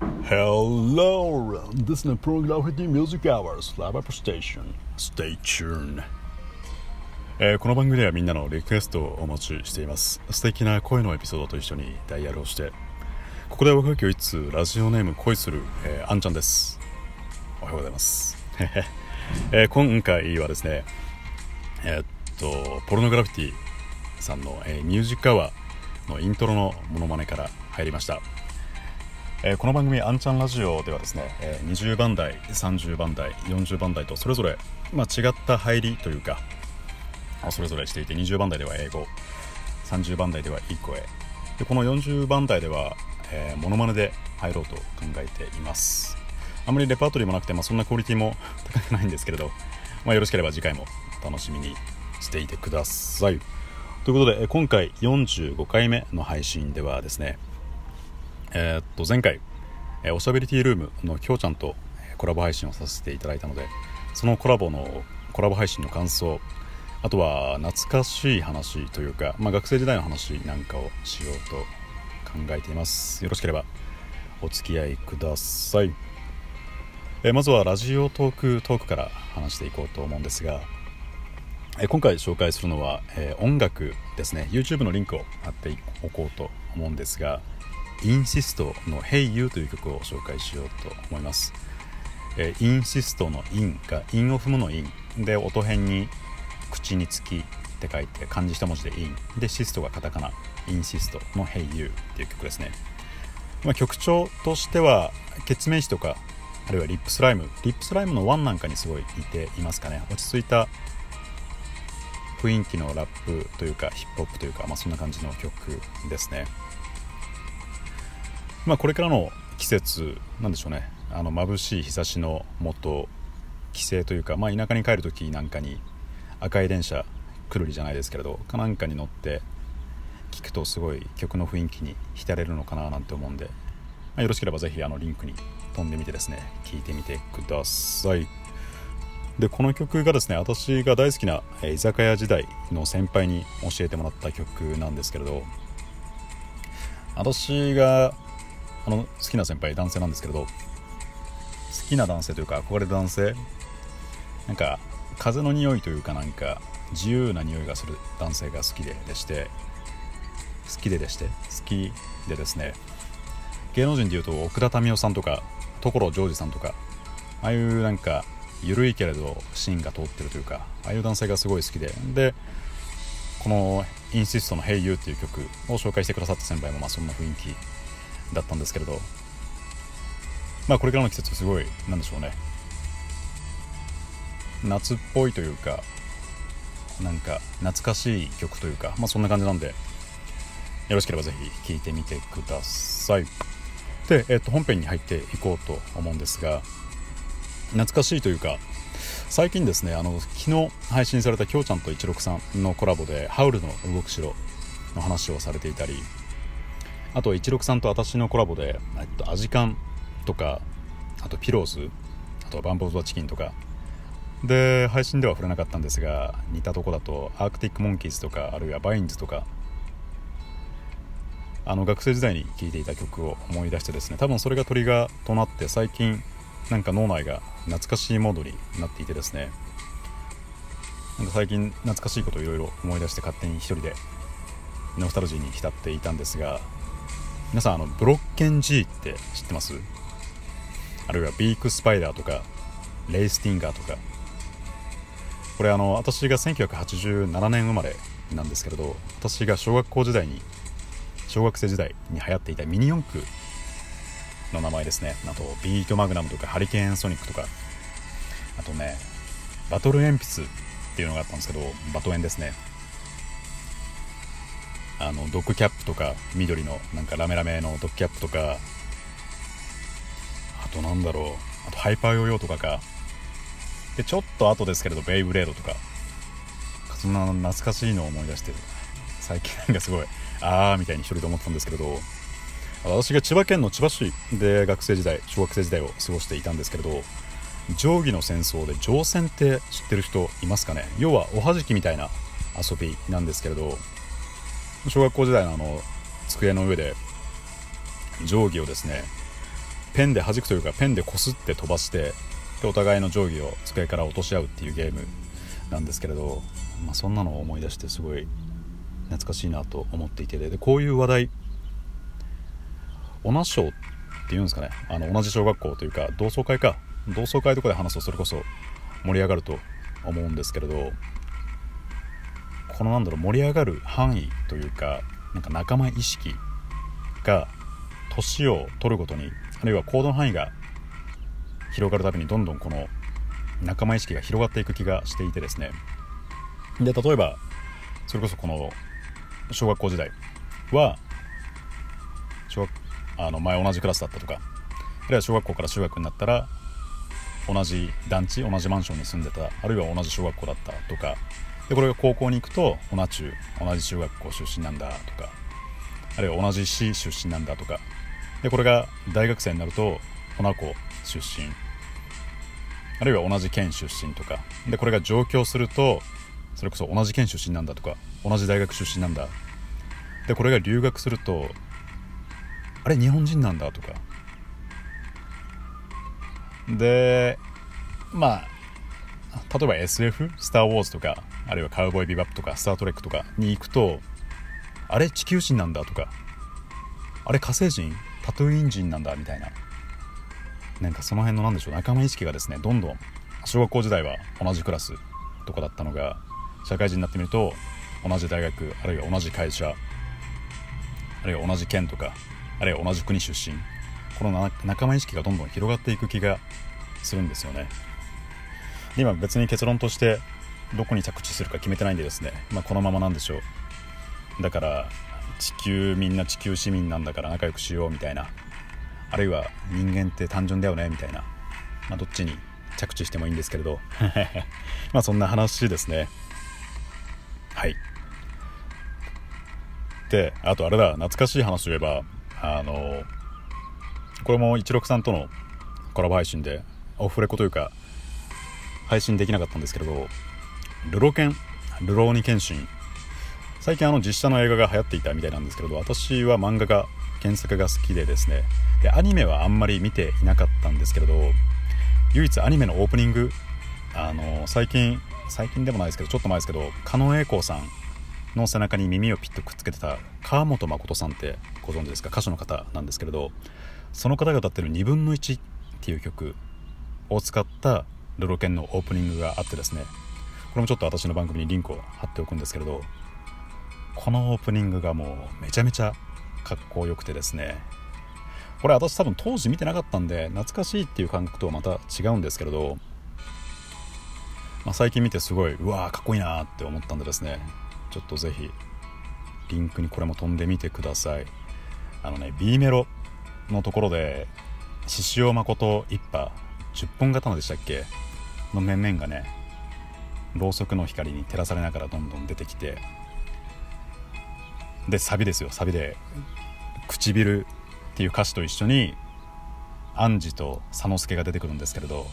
Hello, this is the Pornography Music Hours Live Up Station. Stay tuned. えーこの番組ではみんなのリクエストをお待ちしています。素敵な声のエピソードと一緒にダイヤルをしてここで若きを一通ラジオネーム恋する、えーあんちゃんです。おはようございます、えー今回はですねえーっとポルノグラフィティさんの、えーミュージックアワーのイントロのモノマネから入りました。えーこの番組「あんちゃんラジオ」ではですね、えー20番台30番台40番台とそれぞれ、まあ、違った入りというかそれぞれしていて20番台では英語30番台ではいい声でこの40番台では、えーモノマネで入ろうと考えています。あまりレパートリーもなくて、まあ、そんなクオリティも高くないんですけれど、まあ、よろしければ次回も楽しみにしていてください。ということで今回45回目の配信ではですねえーっと前回、えーおしゃべりティールームのきょうちゃんとえコラボ配信をさせていただいたのでそのコラボのコラボ配信の感想あとは懐かしい話というか、まあ、学生時代の話なんかをしようと考えています。よろしければお付き合いください、えーまずはラジオトークトークから話していこうと思うんですがえー今回紹介するのは、えー音楽ですね。YouTube のリンクを貼っておこうと思うんですがインシストの「Hey You」という曲を紹介しようと思います、えーインシストの「イン」が韻を踏むの「イン」で音偏に「口につき」って書いて漢字一文字で「イン」でシストがカタカナ「インシスト」の「Hey You」っていう曲ですね、まあ、曲調としては決名詞とかあるいはリップスライム。リップスライムのワンなんかにすごい似ていますかね。落ち着いた雰囲気のラップというかヒップホップというか、まあ、そんな感じの曲ですね。まあこれからの季節なんでしょうね。あの眩しい日差しの下帰省というか、まあ、田舎に帰る時なんかに赤い電車くるりじゃないですけれどかなんかに乗って聞くとすごい曲の雰囲気に浸れるのかななんて思うんで、まあよろしければぜひあのリンクに飛んでみてですね聞いてみてください。でこの曲がですね私が大好きな居酒屋時代の先輩に教えてもらった曲なんですけれど私があの好きな先輩男性なんですけれど好きな男性というか憧れる男性なんか風の匂いというかなんか自由な匂いがする男性が好きででして好きででして好きでですね芸能人でいうと奥田民生さんとか所ジョージさんとかああいうなんか緩いけれど芯が通ってるというかああいう男性がすごい好きででこの「インシストの Hey You」っていう曲を紹介してくださった先輩もまあそんな雰囲気だったんですけれど。まあこれからの季節すごいなんでしょうね。夏っぽいというかなんか懐かしい曲というかまあそんな感じなんでよろしければぜひ聴いてみてください。で、えっと本編に入っていこうと思うんですが懐かしいというか最近ですねあの昨日配信されたきょうちゃんと一六さんのコラボで「ハウルの動く城」の話をされていたりあと一六さんと私のコラボで、えっと、アジカンとかあとピローズあとバンプ・オブ・チキンとか。で配信では触れなかったんですが似たとこだとアークティック・モンキーズとかあるいはバインズとか。あの学生時代に聴いていた曲を思い出してですね多分それがトリガーとなって最近なんか脳内が懐かしいモードになっていてですね。なんか最近懐かしいことをいろいろ思い出して勝手に一人でノスタルジーに浸っていたんですが皆さんあのブロッケン G って知ってます？あるいはビークスパイダーとかレイスティンガーとか。これあの私が1987年生まれなんですけれど私が小学校時代に小学生時代に流行っていたミニ四駆の名前ですね。あとビートマグナムとかハリケーンソニックとか。あとねバトル鉛筆っていうのがあったんですけどバトエンですね。あのドッグキャップとか緑のなんかラメラメのドッグキャップとかあとなんだろうあとハイパーヨーヨーとかか。でちょっと後ですけれどベイブレードとか。そんな懐かしいのを思い出して最近なんかすごいあーみたいに一人で思ったんですけれど。私が千葉県の千葉市で学生時代小学生時代を過ごしていたんですけれど定規の戦争で定戦って知ってる人いますかね？要はおはじきみたいな遊びなんですけれど。小学校時代のあの机の上で定規をですねペンで弾くというかペンでこすって飛ばしてお互いの定規を机から落とし合うっていうゲームなんですけれど、まあ、そんなのを思い出してすごい懐かしいなと思っていてでこういう話題同じ賞っていうんですかね。あの同じ小学校というか同窓会か。同窓会とかで話すとそれこそ盛り上がると思うんですけれどこのなんだろう盛り上がる範囲というかなんか仲間意識が年を取るごとにあるいは行動範囲が広がるたびにどんどんこの仲間意識が広がっていく気がしていてですね。で例えばそれこそこの小学校時代は小学あの前同じクラスだったとかあるいは小学校から中学になったら同じ団地同じマンションに住んでたあるいは同じ小学校だったとかでこれが高校に行くと同じ中同じ中学校出身なんだとかあるいは同じ市出身なんだとかでこれが大学生になると同校出身あるいは同じ県出身とかでこれが上京するとそれこそ同じ県出身なんだとか同じ大学出身なんだ。でこれが留学するとあれ日本人なんだとか。でまあ例えば SF「スター・ウォーズ」とかあるいは「カウボーイ・ビバップ」とか「スター・トレック」とかに行くとあれ地球人なんだとかあれ火星人タトゥーイン人なんだみたいな。なんかその辺のなんでしょう仲間意識がですねどんどん小学校時代は同じクラスとかだったのが社会人になってみると同じ大学あるいは同じ会社あるいは同じ県とかあるいは同じ国出身。この仲間意識がどんどん広がっていく気がするんですよね。今別に結論としてどこに着地するか決めてないんでですね、まあ、このままなんでしょう。だから地球みんな地球市民なんだから仲良くしようみたいな。あるいは人間って単純だよねみたいな、まあ、どっちに着地してもいいんですけれど。まあそんな話ですね。はい。であとあれだ。懐かしい話といえばあのこれも163とのコラボ配信でオフレコというか配信できなかったんですけれど。ルロケン？ルローニケンシン。最近あの実写の映画が流行っていたみたいなんですけれど私は漫画が原作が好きでですね。でアニメはあんまり見ていなかったんですけれど唯一アニメのオープニングあの最近最近でもないですけどちょっと前ですけど狩野英孝さんの背中に耳をピッとくっつけてた川本誠さんってご存知ですか？歌手の方なんですけれどその方が歌ってる2分の1っていう曲を使ったルロケンのオープニングがあってですね。これもちょっと私の番組にリンクを貼っておくんですけれどこのオープニングがもうめちゃめちゃかっこよくてですね。これ私多分当時見てなかったんで懐かしいっていう感覚とはまた違うんですけれど、まあ、最近見てすごいうわーかっこいいなって思ったんでですね。ちょっとぜひリンクにこれも飛んでみてください。あのね B メロのところで獅子王誠一派10本刀でしたっけ？の面々がねろうそくの光に照らされながらどんどん出てきてでサビですよ。サビで「唇」っていう歌詞と一緒に杏ンジと佐之助が出てくるんですけれど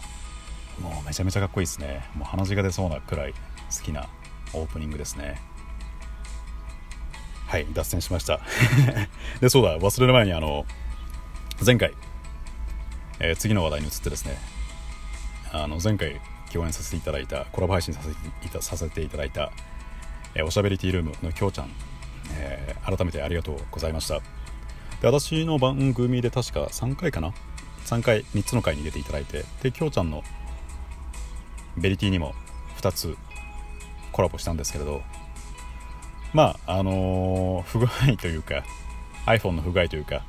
もうめちゃめちゃかっこいいですね。もう鼻血が出そうなくらい好きなオープニングですね。はい脱線しました。でそうだ忘れる前にあの前回、えー、次の話題に移ってですねあの前回共演させていただいたコラボ配信させていたさせていただいた、えー、おしゃべりティールームのきょうちゃん、えー、改めてありがとうございました。で私の番組で確か3回かな？3回3つの回に出ていただいてできょうちゃんのベリティにも2つコラボしたんですけれどまああのー、不具合というか iPhone の不具合というか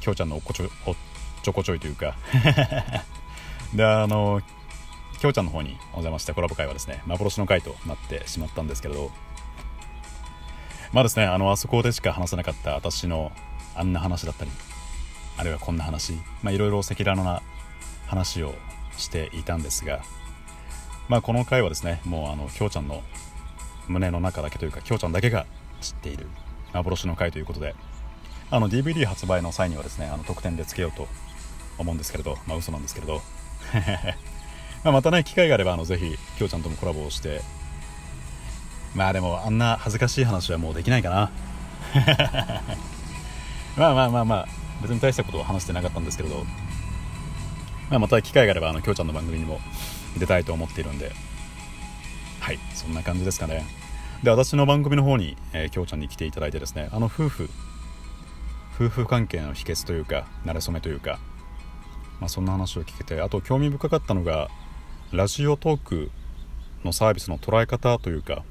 きょうちゃんのおっこちょおっちょこちょいというか であのきょうちゃんの方にお邪魔したコラボ会はですね幻の回となってしまったんですけれど。まあですねあのあそこでしか話せなかった私のあんな話だったりあるいはこんな話まあいろいろ赤裸々な話をしていたんですがまあこの回はですねもうあのきょうちゃんの胸の中だけというかきょうちゃんだけが知っている幻の回ということであの DVD 発売の際にはですねあの特典でつけようと思うんですけれどまあ嘘なんですけれど。まあまたね機会があればあのぜひきょうちゃんともコラボをして。まあでもあんな恥ずかしい話はもうできないかな。まあまあまあまあ別に大したことは話してなかったんですけれど、まあ、また機会があればあのきょうちゃんの番組にも出たいと思っているんで。はいそんな感じですかね。で私の番組の方に、えー、きょうちゃんに来ていただいてですねあの夫婦夫婦関係の秘訣というか馴れ初めというか、まあ、そんな話を聞けてあと興味深かったのがラジオトークのサービスの捉え方というか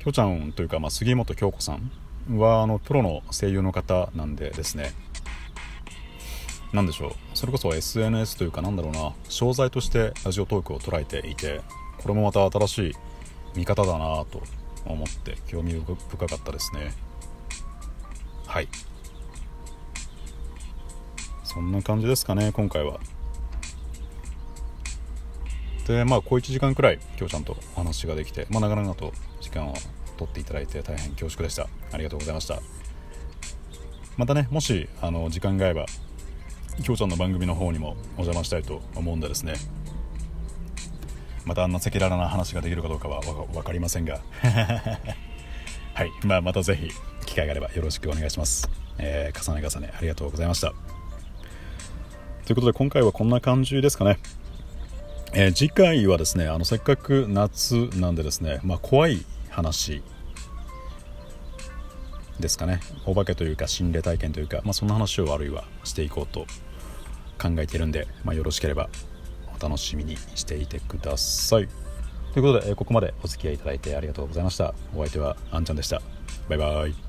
きょちゃんというか、まあ、杉本京子さんはあのプロの声優の方なんでですね。何でしょう。それこそ SNS というかなんだろうな。商材としてラジオトークを捉えていてこれもまた新しい見方だなと思って興味深かったですね。はい。そんな感じですかね今回は。でまあ小1時間くらい今日ちゃんとお話ができて、まあ、長々と時間を取っていただいて大変恐縮でした。ありがとうございました。またねもしあの時間が合えばきょうちゃんの番組の方にもお邪魔したいと思うんでですね。またあんな赤裸々な話ができるかどうかは分かりませんが。はい、まあ、またぜひ機会があればよろしくお願いします、えー、重ね重ねありがとうございました。ということで今回はこんな感じですかね、えー、次回はですねあのせっかく夏なんでですね、まあ、怖い話ですかね。お化けというか心霊体験というか、まあ、そんな話をあるいはしていこうと考えているんで、まあ、よろしければお楽しみにしていてください。ということでえここまでお付き合いいただいてありがとうございました。お相手はあんちゃんでした。バイバイ。